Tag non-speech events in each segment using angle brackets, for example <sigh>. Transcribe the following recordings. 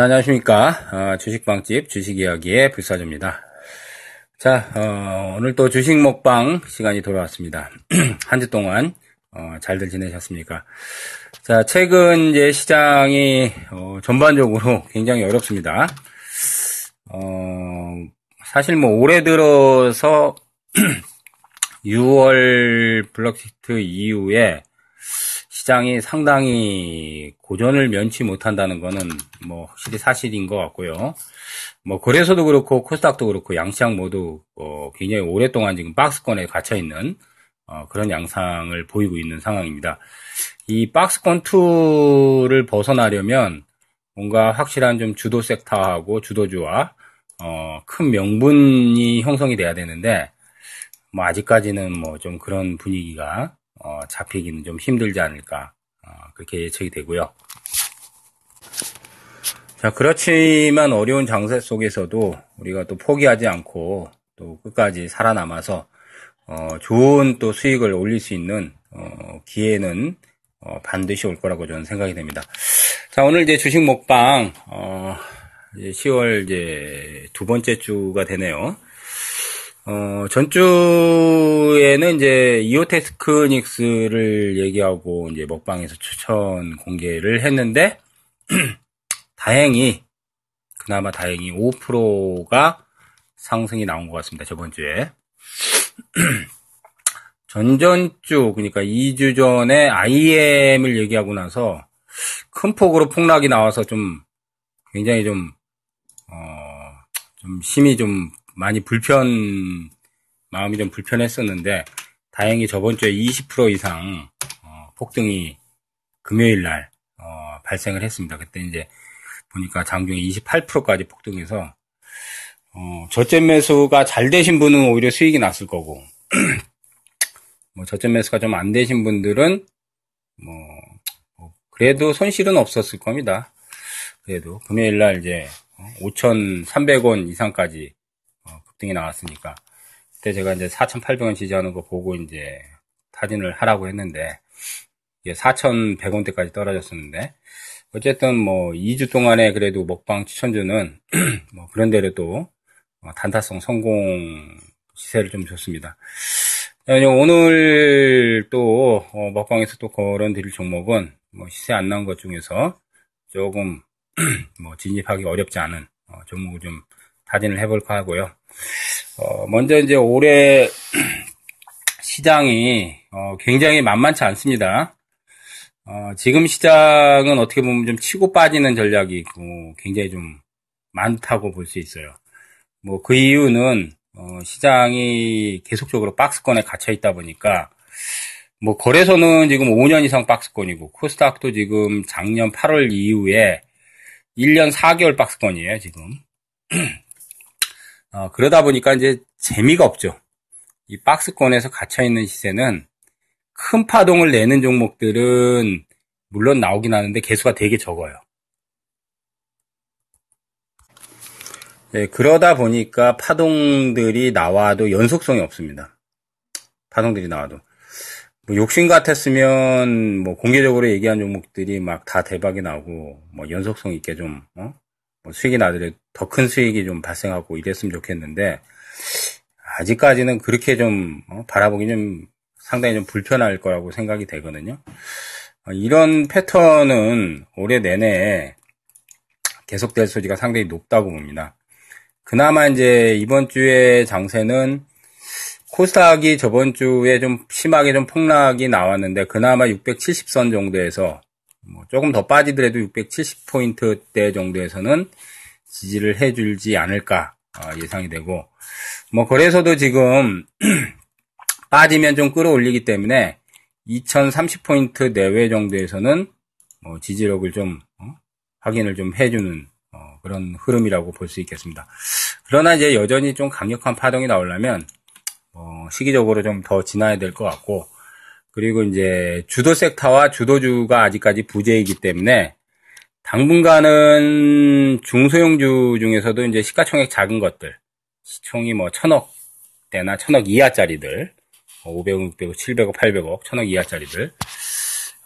네, 안녕하십니까. 어, 주식방집 주식이야기의 불사조입니다. 자, 어, 오늘 또 주식 먹방 시간이 돌아왔습니다. <clears throat> 한 주 동안 어, 잘들 지내셨습니까? 자, 최근 이제 시장이 어, 전반적으로 <laughs> 굉장히 어렵습니다. 어, 사실 뭐 올해 들어서 <clears throat> 6월 블록시트 이후에 시장이 상당히 고전을 면치 못한다는 거는 뭐 확실히 사실인 것 같고요. 뭐 거래소도 그렇고 코스닥도 그렇고 양시장 모두 어 굉장히 오랫동안 지금 박스권에 갇혀 있는 어 그런 양상을 보이고 있는 상황입니다. 이 박스권 2를 벗어나려면 뭔가 확실한 좀 주도 섹터하고 주도주와 어 큰 명분이 형성이 돼야 되는데 뭐 아직까지는 뭐 좀 그런 분위기가 어, 잡히기는 좀 힘들지 않을까 어, 그렇게 예측이 되고요. 자 그렇지만 어려운 장세 속에서도 우리가 또 포기하지 않고 또 끝까지 살아남아서 어, 좋은 또 수익을 올릴 수 있는 어, 기회는 어, 반드시 올 거라고 저는 생각이 됩니다. 자 오늘 이제 주식 먹방 어, 이제 10월 이제 두 번째 주가 되네요. 어, 전주에는 이제 이오테스크닉스를 얘기하고 이제 먹방에서 추천 공개를 했는데, <clears throat> 다행히, 그나마 다행히 5%가 상승이 나온 것 같습니다. 저번 주에. <clears throat> 전전주, 그러니까 2주 전에 IM을 얘기하고 나서 큰 폭으로 폭락이 나와서 좀 굉장히 좀, 어, 좀 심히 좀 많이 불편, 마음이 좀 불편했었는데, 다행히 저번 주에 20% 이상, 어, 폭등이 금요일 날, 어, 발생을 했습니다. 그때 이제 보니까 장중에 28%까지 폭등해서, 어, 저점 매수가 잘 되신 분은 오히려 수익이 났을 거고, <clears throat> 뭐 저점 매수가 좀 안 되신 분들은, 뭐, 뭐, 그래도 손실은 없었을 겁니다. 그래도 금요일 날 이제 5,300원 이상까지 등이 나왔으니까 그때 제가 이제 4,800원 지지하는 거 보고 이제 타진을 하라고 했는데 이게 4,100원대까지 떨어졌었는데 어쨌든 뭐 2주 동안에 그래도 먹방 추천주는 <clears throat> 뭐 그런 대로 또 어, 단타성 성공 시세를 좀 줬습니다. 오늘 또 어, 먹방에서 또 거론 드릴 종목은 뭐 시세 안 나온 것 중에서 조금 <clears throat> 뭐 진입하기 어렵지 않은 어, 종목을 좀 타진을 해볼까 하고요. 어, 먼저 이제 올해 시장이 어, 굉장히 만만치 않습니다. 어, 지금 시장은 어떻게 보면 좀 치고 빠지는 전략이 있고 굉장히 좀 많다고 볼 수 있어요. 뭐 그 이유는 어, 시장이 계속적으로 박스권에 갇혀 있다 보니까 뭐 거래소는 지금 5년 이상 박스권이고 코스닥도 지금 작년 8월 이후에 1년 4개월 박스권이에요 지금. <clears throat> 어, 그러다 보니까 이제 재미가 없죠. 이 박스권에서 갇혀있는 시세는 큰 파동을 내는 종목들은 물론 나오긴 하는데 개수가 되게 적어요. 네, 그러다 보니까 파동들이 나와도 연속성이 없습니다. 파동들이 나와도. 뭐 욕심 같았으면 뭐 공개적으로 얘기한 종목들이 막 다 대박이 나오고 뭐 연속성 있게 좀 어? 뭐 수익이 나더라도 더 큰 수익이 좀 발생하고 이랬으면 좋겠는데 아직까지는 그렇게 좀 어, 바라보기 좀 상당히 좀 불편할 거라고 생각이 되거든요. 어, 이런 패턴은 올해 내내 계속될 소지가 상당히 높다고 봅니다. 그나마 이제 이번 주에 장세는 코스닥이 저번 주에 좀 심하게 좀 폭락이 나왔는데 그나마 670선 정도에서 뭐 조금 더 빠지더라도 670포인트대 정도에서는 지지를 해줄지 않을까 어, 예상이 되고 뭐 그래서도 지금 <clears throat> 빠지면 좀 끌어올리기 때문에 2030포인트 내외 정도에서는 뭐 지지력을 좀 어, 확인을 좀 해주는 어, 그런 흐름이라고 볼 수 있겠습니다. 그러나 이제 여전히 좀 강력한 파동이 나오려면 어, 시기적으로 좀 더 지나야 될 것 같고 그리고 이제 주도 섹터와 주도주가 아직까지 부재이기 때문에 당분간은 중소형주 중에서도 이제 시가총액 작은 것들, 시총이 뭐 천억 대나 천억 이하짜리들, 500억, 뭐 600억, 700억, 800억, 천억 이하짜리들,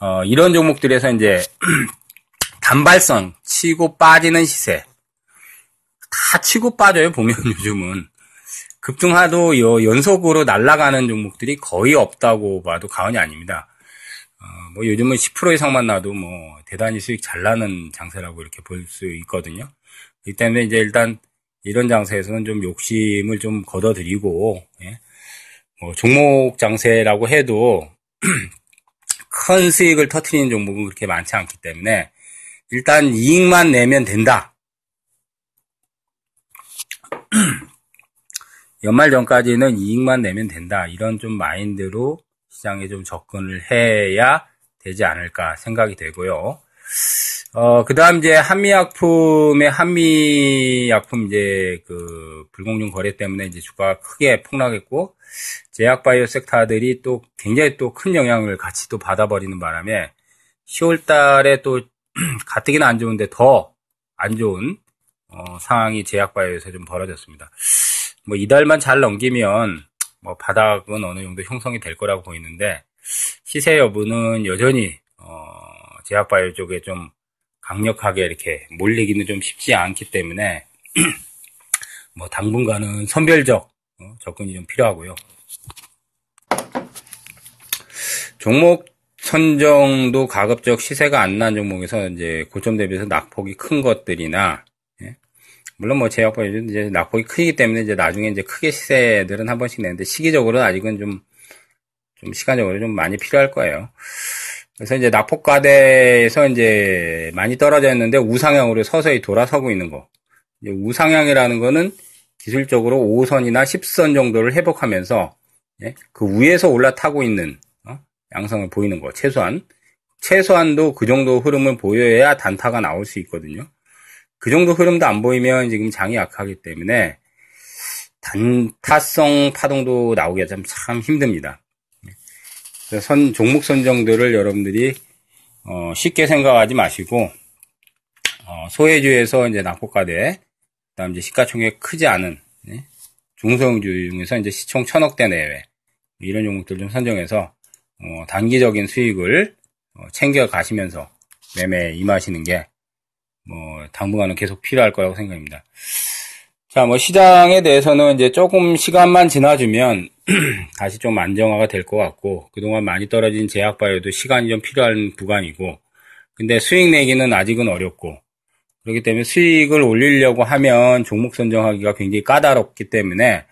어, 이런 종목들에서 이제 <clears throat> 단발성 치고 빠지는 시세. 다 치고 빠져요 보면 요즘은 급등하도 연속으로 날아가는 종목들이 거의 없다고 봐도 과언이 아닙니다. 어, 뭐 요즘은 10% 이상만 나도 뭐 대단히 수익 잘 나는 장세라고 이렇게 볼 수 있거든요. 이 때문에 이제 일단 이런 장세에서는 좀 욕심을 좀 걷어들이고 예? 뭐 종목 장세라고 해도 <clears throat> 큰 수익을 터트리는 종목은 그렇게 많지 않기 때문에 일단 이익만 내면 된다. <clears throat> 연말 전까지는 이익만 내면 된다. 이런 좀 마인드로 시장에 좀 접근을 해야 되지 않을까 생각이 되고요. 어, 그 다음 이제 한미약품의 한미약품 이제 그 불공정 거래 때문에 이제 주가가 크게 폭락했고, 제약바이오 섹터들이 또 굉장히 또 큰 영향을 같이 또 받아버리는 바람에 10월 달에 또 <clears throat> 가뜩이나 안 좋은데 더 안 좋은 어, 상황이 제약바이오에서 좀 벌어졌습니다. 뭐 이달만 잘 넘기면 뭐 바닥은 어느 정도 형성이 될 거라고 보이는데 시세 여부는 여전히 어, 제약바이오 쪽에 좀 강력하게 이렇게 몰리기는 좀 쉽지 않기 때문에 <clears throat> 뭐 당분간은 선별적 어, 접근이 좀 필요하고요. 종목 선정도 가급적 시세가 안 난 종목에서 이제 고점 대비해서 낙폭이 큰 것들이나 예? 물론 뭐 제약바 이제 낙폭이 크기 때문에 이제 나중에 이제 크게 시세들은 한 번씩 내는데 시기적으로는 아직은 좀 좀 시간적으로 좀 많이 필요할 거예요. 그래서 이제 낙폭과대에서 이제 많이 떨어져 있는데 우상향으로 서서히 돌아서고 있는 거. 우상향이라는 거는 기술적으로 5선이나 10선 정도를 회복하면서 예? 그 위에서 올라타고 있는 어? 양성을 보이는 거 최소한 최소한도 그 정도 흐름을 보여야 단타가 나올 수 있거든요. 그 정도 흐름도 안 보이면 지금 장이 약하기 때문에 단타성 파동도 나오기가 참, 참 힘듭니다. 선 종목 선정들을 여러분들이 어, 쉽게 생각하지 마시고 어, 소해주에서 이제 낙폭과대 그 다음 이제 시가총액 크지 않은 네? 중소형주 중에서 이제 시총 천억대 내외 이런 종목들 좀 선정해서 어, 단기적인 수익을 어, 챙겨 가시면서 매매 임하시는 게 뭐 당분간은 계속 필요할 거라고 생각합니다. 자, 뭐 시장에 대해서는 이제 조금 시간만 지나주면 <clears throat> 다시 좀 안정화가 될 것 같고 그동안 많이 떨어진 제약바이오도 시간이 좀 필요한 구간이고 근데 수익 내기는 아직은 어렵고 그렇기 때문에 수익을 올리려고 하면 종목 선정하기가 굉장히 까다롭기 때문에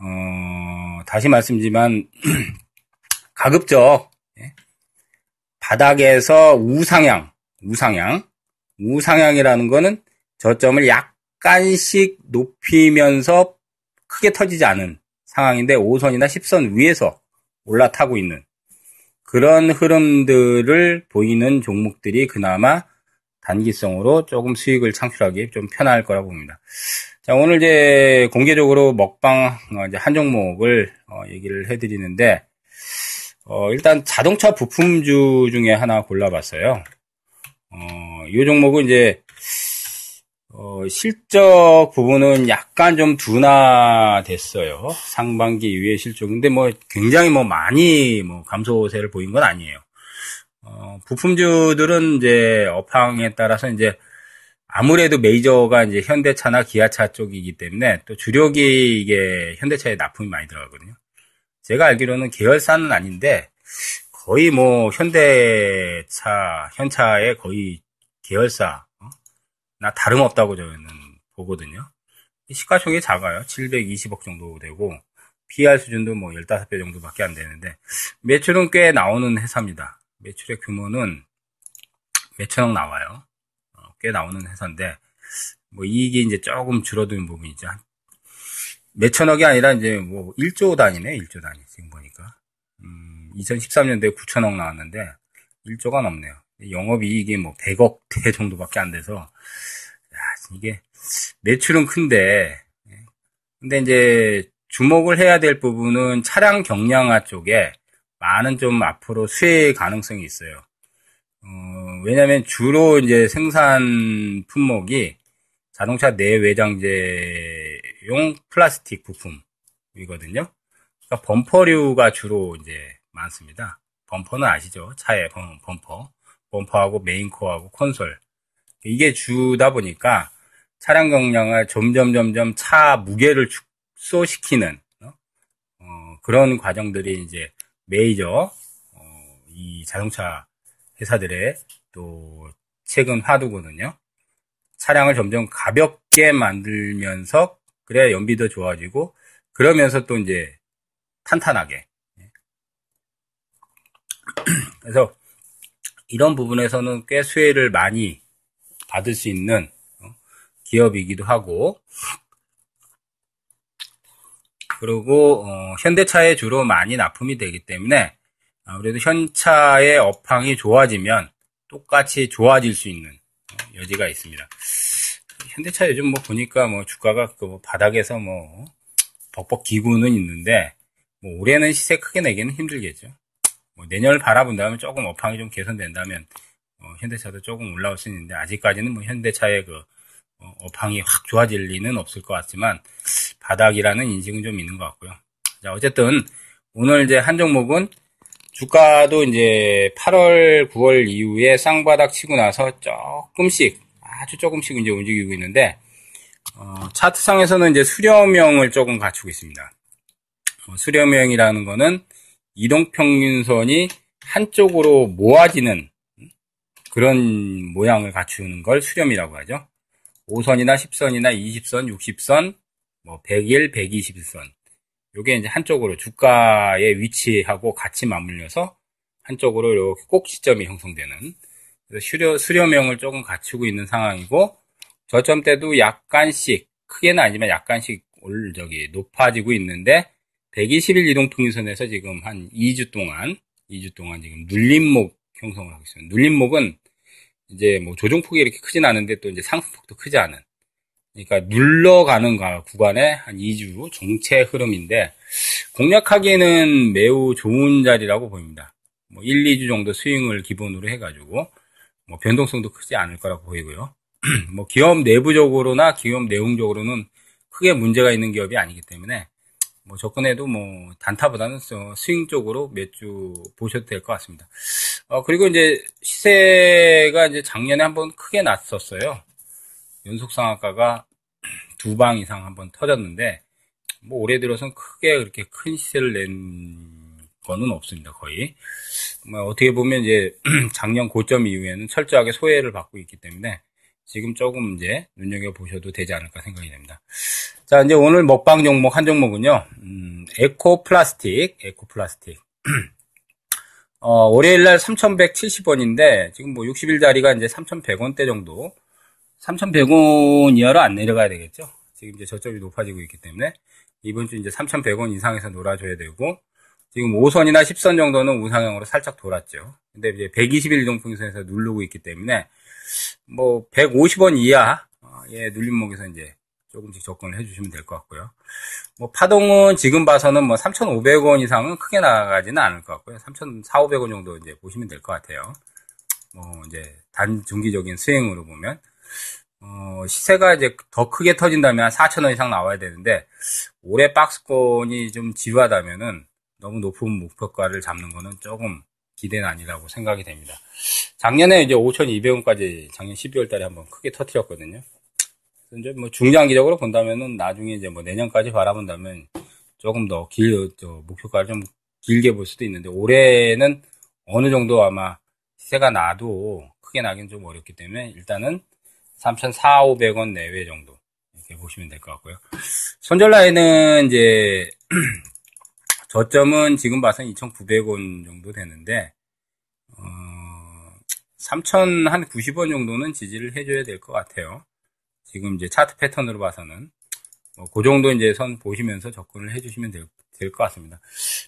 어, 다시 말씀드리지만 <clears throat> 가급적 예, 바닥에서 우상향, 우상향, 우상향이라는 거는 저점을 약간씩 높이면서 크게 터지지 않은 상황인데 5선이나 10선 위에서 올라타고 있는 그런 흐름들을 보이는 종목들이 그나마 단기성으로 조금 수익을 창출하기 좀 편할 거라고 봅니다. 자, 오늘 이제 공개적으로 먹방 어, 한 종목을 어, 얘기를 해드리는데, 어, 일단 자동차 부품주 중에 하나 골라봤어요. 어, 이 종목은 이제, 어, 실적 부분은 약간 좀 둔화됐어요. 상반기 이후의 실적. 근데 뭐 굉장히 뭐 많이 뭐 감소세를 보인 건 아니에요. 어, 부품주들은 이제 업황에 따라서 이제 아무래도 메이저가 이제 현대차나 기아차 쪽이기 때문에 또 주력이 이게 현대차에 납품이 많이 들어가거든요. 제가 알기로는 계열사는 아닌데 거의 뭐 현대차, 현차의 거의 계열사 어? 나 다름없다고 저는 보거든요. 시가총액이 작아요. 720억 정도 되고 PR 수준도 뭐 15배 정도밖에 안 되는데 매출은 꽤 나오는 회사입니다. 매출의 규모는 몇천억 나와요. 어, 꽤 나오는 회사인데, 뭐 이익이 이제 조금 줄어든 부분이죠. 몇천억이 아니라 이제 뭐 1조 단위네, 1조 단위. 지금 보니까. 음, 2013년도에 9천억 나왔는데, 1조가 넘네요. 영업이익이 뭐 100억 대 <laughs> 정도밖에 안 돼서, 야, 이게, 매출은 큰데, 예. 근데 이제 주목을 해야 될 부분은 차량 경량화 쪽에 많은 좀 앞으로 수혜 가능성이 있어요. 어, 왜냐하면 주로 이제 생산 품목이 자동차 내외장재용 플라스틱 부품이거든요. 그러니까 범퍼류가 주로 이제 많습니다. 범퍼는 아시죠? 차에 범퍼. 범퍼하고 메인코어하고 콘솔. 이게 주다 보니까 차량 경량을 점점 점점 차 무게를 축소시키는 어? 어, 그런 과정들이 이제 메이저 어, 이 자동차 회사들의 또 최근 화두거든요. 차량을 점점 가볍게 만들면서 그래야 연비도 좋아지고 그러면서 또 이제 탄탄하게 <clears throat> 그래서 이런 부분에서는 꽤 수혜를 많이 받을 수 있는 어, 기업이기도 하고 그리고 어, 현대차에 주로 많이 납품이 되기 때문에 아무래도 현차의 업황이 좋아지면 똑같이 좋아질 수 있는 어, 여지가 있습니다. 현대차 요즘 뭐 보니까 뭐 주가가 그 바닥에서 뭐 벅벅 기구는 있는데 뭐 올해는 시세 크게 내기는 힘들겠죠. 뭐 내년을 바라본다면 조금 업황이 좀 개선된다면 어, 현대차도 조금 올라올 수 있는데 아직까지는 뭐 현대차의 그 어, 업황이 확 좋아질 리는 없을 것 같지만 바닥이라는 인식은 좀 있는 것 같고요. 자 어쨌든 오늘 이제 한 종목은 주가도 이제 8월, 9월 이후에 쌍바닥 치고 나서 조금씩 아주 조금씩 이제 움직이고 있는데 어, 차트상에서는 이제 수렴형을 조금 갖추고 있습니다. 어, 수렴형이라는 거는 이동평균선이 한쪽으로 모아지는 그런 모양을 갖추는 걸 수렴이라고 하죠. 5선이나 10선이나 20선, 60선, 뭐 101, 121선. 요게 이제 한쪽으로 주가의 위치하고 같이 맞물려서 한쪽으로 이렇게 꼭지점이 형성되는 수렴, 수렴형을 조금 갖추고 있는 상황이고 저점대도 약간씩 크게는 아니지만 약간씩 올 저기 높아지고 있는데 120일 이동 평균선에서 지금 한 2주 동안 2주 동안 지금 눌림목 형성을 하고 있습니다. 눌림목은 이제 뭐 조종폭이 이렇게 크진 않은데 또 이제 상승폭도 크지 않은 그러니까 눌러가는 구간에 한 2주 정체 흐름인데 공략하기에는 매우 좋은 자리라고 보입니다. 뭐 1, 2주 정도 스윙을 기본으로 해가지고 뭐 변동성도 크지 않을 거라고 보이고요. <clears throat> 뭐 기업 내부적으로나 기업 내용적으로는 크게 문제가 있는 기업이 아니기 때문에 뭐 접근해도 뭐 단타보다는 스윙 쪽으로 몇 주 보셔도 될 것 같습니다. 어, 그리고 이제 시세가 이제 작년에 한번 크게 났었어요. 연속 상한가가 <clears throat> 두 방 이상 한번 터졌는데 뭐 올해 들어서는 크게 그렇게 큰 시세를 낸 거는 없습니다. 거의. 뭐 어떻게 보면 이제 <clears throat> 작년 고점 이후에는 철저하게 소외를 받고 있기 때문에 지금 조금 이제 눈여겨 보셔도 되지 않을까 생각이 됩니다. 자, 이제 오늘 먹방 종목 한 종목은요, 음, 에코 플라스틱, 에코 플라스틱. <clears throat> 어, 월요일 날 3,170원인데, 지금 뭐 60일짜리가 이제 3,100원대 정도, 3,100원 이하로 안 내려가야 되겠죠? 지금 이제 저점이 높아지고 있기 때문에, 이번 주 이제 3,100원 이상에서 놀아줘야 되고, 지금 5선이나 10선 정도는 우상향으로 살짝 돌았죠. 근데 이제 120일 이동평선에서 누르고 있기 때문에, 뭐 150원 이하의 눌림목에서 이제 조금씩 접근을 해주시면 될 것 같고요. 뭐 파동은 지금 봐서는 뭐 3,500원 이상은 크게 나가지는 않을 것 같고요. 3,400원 정도 이제 보시면 될 것 같아요. 뭐 이제 단 중기적인 수행으로 보면 어, 시세가 이제 더 크게 터진다면 한 4,000원 이상 나와야 되는데 올해 박스권이 좀 지루하다면은 너무 높은 목표가를 잡는 거는 조금 기대는 아니라고 생각이 됩니다. 작년에 이제 5,200원까지 작년 12월 달에 한번 크게 터트렸거든요. 이제 뭐 중장기적으로 본다면은 나중에 이제 뭐 내년까지 바라본다면 조금 더 길, 저 목표가를 좀 길게 볼 수도 있는데 올해는 어느 정도 아마 시세가 나도 크게 나긴 좀 어렵기 때문에 일단은 3,400원 내외 정도 이렇게 보시면 될 것 같고요. 손절라인은 이제 <clears throat> 저점은 지금 봐서는 2,900원 정도 되는데 어, 3,090원 정도는 지지를 해줘야 될 것 같아요. 지금 이제 차트 패턴으로 봐서는 뭐 그 정도 이제 선 보시면서 접근을 해주시면 될 것 같습니다.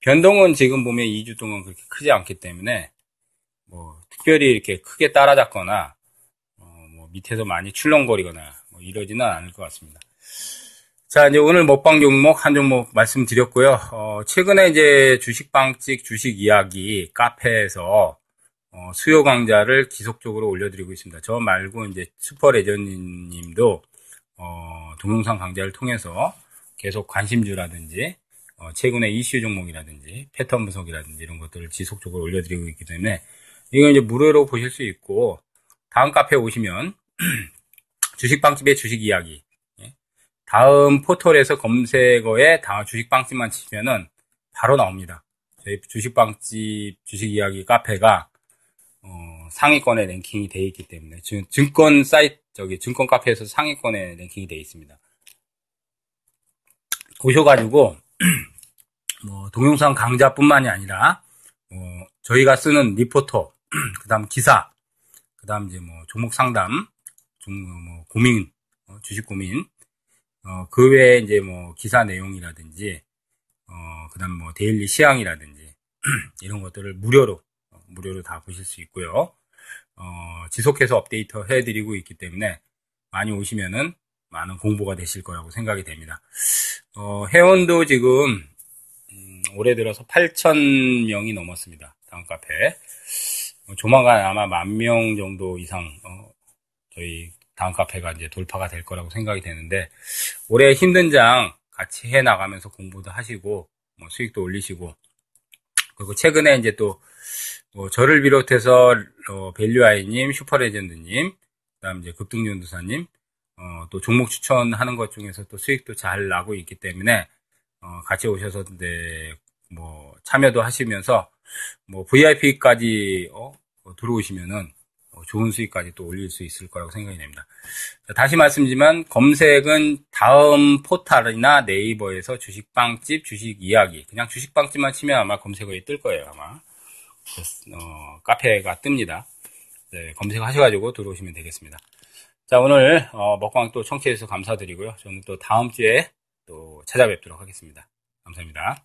변동은 지금 보면 2주 동안 그렇게 크지 않기 때문에 뭐 특별히 이렇게 크게 따라잡거나 어, 뭐 밑에서 많이 출렁거리거나 뭐 이러지는 않을 것 같습니다. 자, 이제 오늘 먹방 종목 한 종목 말씀드렸고요. 어, 최근에 이제 주식방찍 주식 이야기 카페에서 어, 수요 강좌를 지속적으로 올려드리고 있습니다. 저 말고 이제 슈퍼 레전님도 어, 동영상 강좌를 통해서 계속 관심주라든지 어, 최근에 이슈 종목이라든지 패턴 분석이라든지 이런 것들을 지속적으로 올려드리고 있기 때문에 이건 이제 무료로 보실 수 있고 다음 카페 오시면 <clears throat> 주식빵집의 주식 이야기. 예. 다음 포털에서 검색어에 다 주식빵집만 치면은 바로 나옵니다. 저희 주식빵집 주식 이야기 카페가 어, 상위권에 랭킹이 되어 있기 때문에 증, 증권 사이트 저기 증권 카페에서 상위권에 랭킹이 되어 있습니다. 보셔가지고 <clears throat> 뭐 동영상 강좌뿐만이 아니라 어, 저희가 쓰는 리포트, <clears throat> 그다음 기사, 그다음 이제 뭐 종목 상담, 종뭐 고민, 어, 주식 고민, 어, 그 외에 이제 뭐 기사 내용이라든지, 어, 그다음 뭐 daily 시황이라든지 <clears throat> 이런 것들을 무료로 어, 무료로 다 보실 수 있고요. 어, 지속해서 업데이트 해드리고 있기 때문에 많이 오시면은 많은 공부가 되실 거라고 생각이 됩니다. 어, 회원도 지금 음, 올해 들어서 8,000명이 넘었습니다. 다음 카페. 어, 조만간 아마 만 명 정도 이상 어, 저희 다음 카페가 이제 돌파가 될 거라고 생각이 되는데 올해 힘든 장 같이 해 나가면서 공부도 하시고 뭐 수익도 올리시고 그리고 최근에 이제 또 뭐 저를 비롯해서 어, 밸류아이님, 슈퍼레전드님, 그다음 이제 급등연두사님, 어, 또 종목 추천하는 것 중에서 또 수익도 잘 나고 있기 때문에 어, 같이 오셔서 이제 뭐 참여도 하시면서 뭐 VIP까지 어, 어, 들어오시면은 어, 좋은 수익까지 또 올릴 수 있을 거라고 생각이 됩니다. 자, 다시 말씀드리지만 검색은 다음 포탈이나 네이버에서 주식빵집 주식 이야기 그냥 주식빵집만 치면 아마 검색어에 뜰 거예요 아마 어, 카페가 뜹니다. 네, 검색하셔가지고 들어오시면 되겠습니다. 자 오늘 어, 먹방 또 청취해주셔서 감사드리고요. 저는 또 다음 주에 또 찾아뵙도록 하겠습니다. 감사합니다.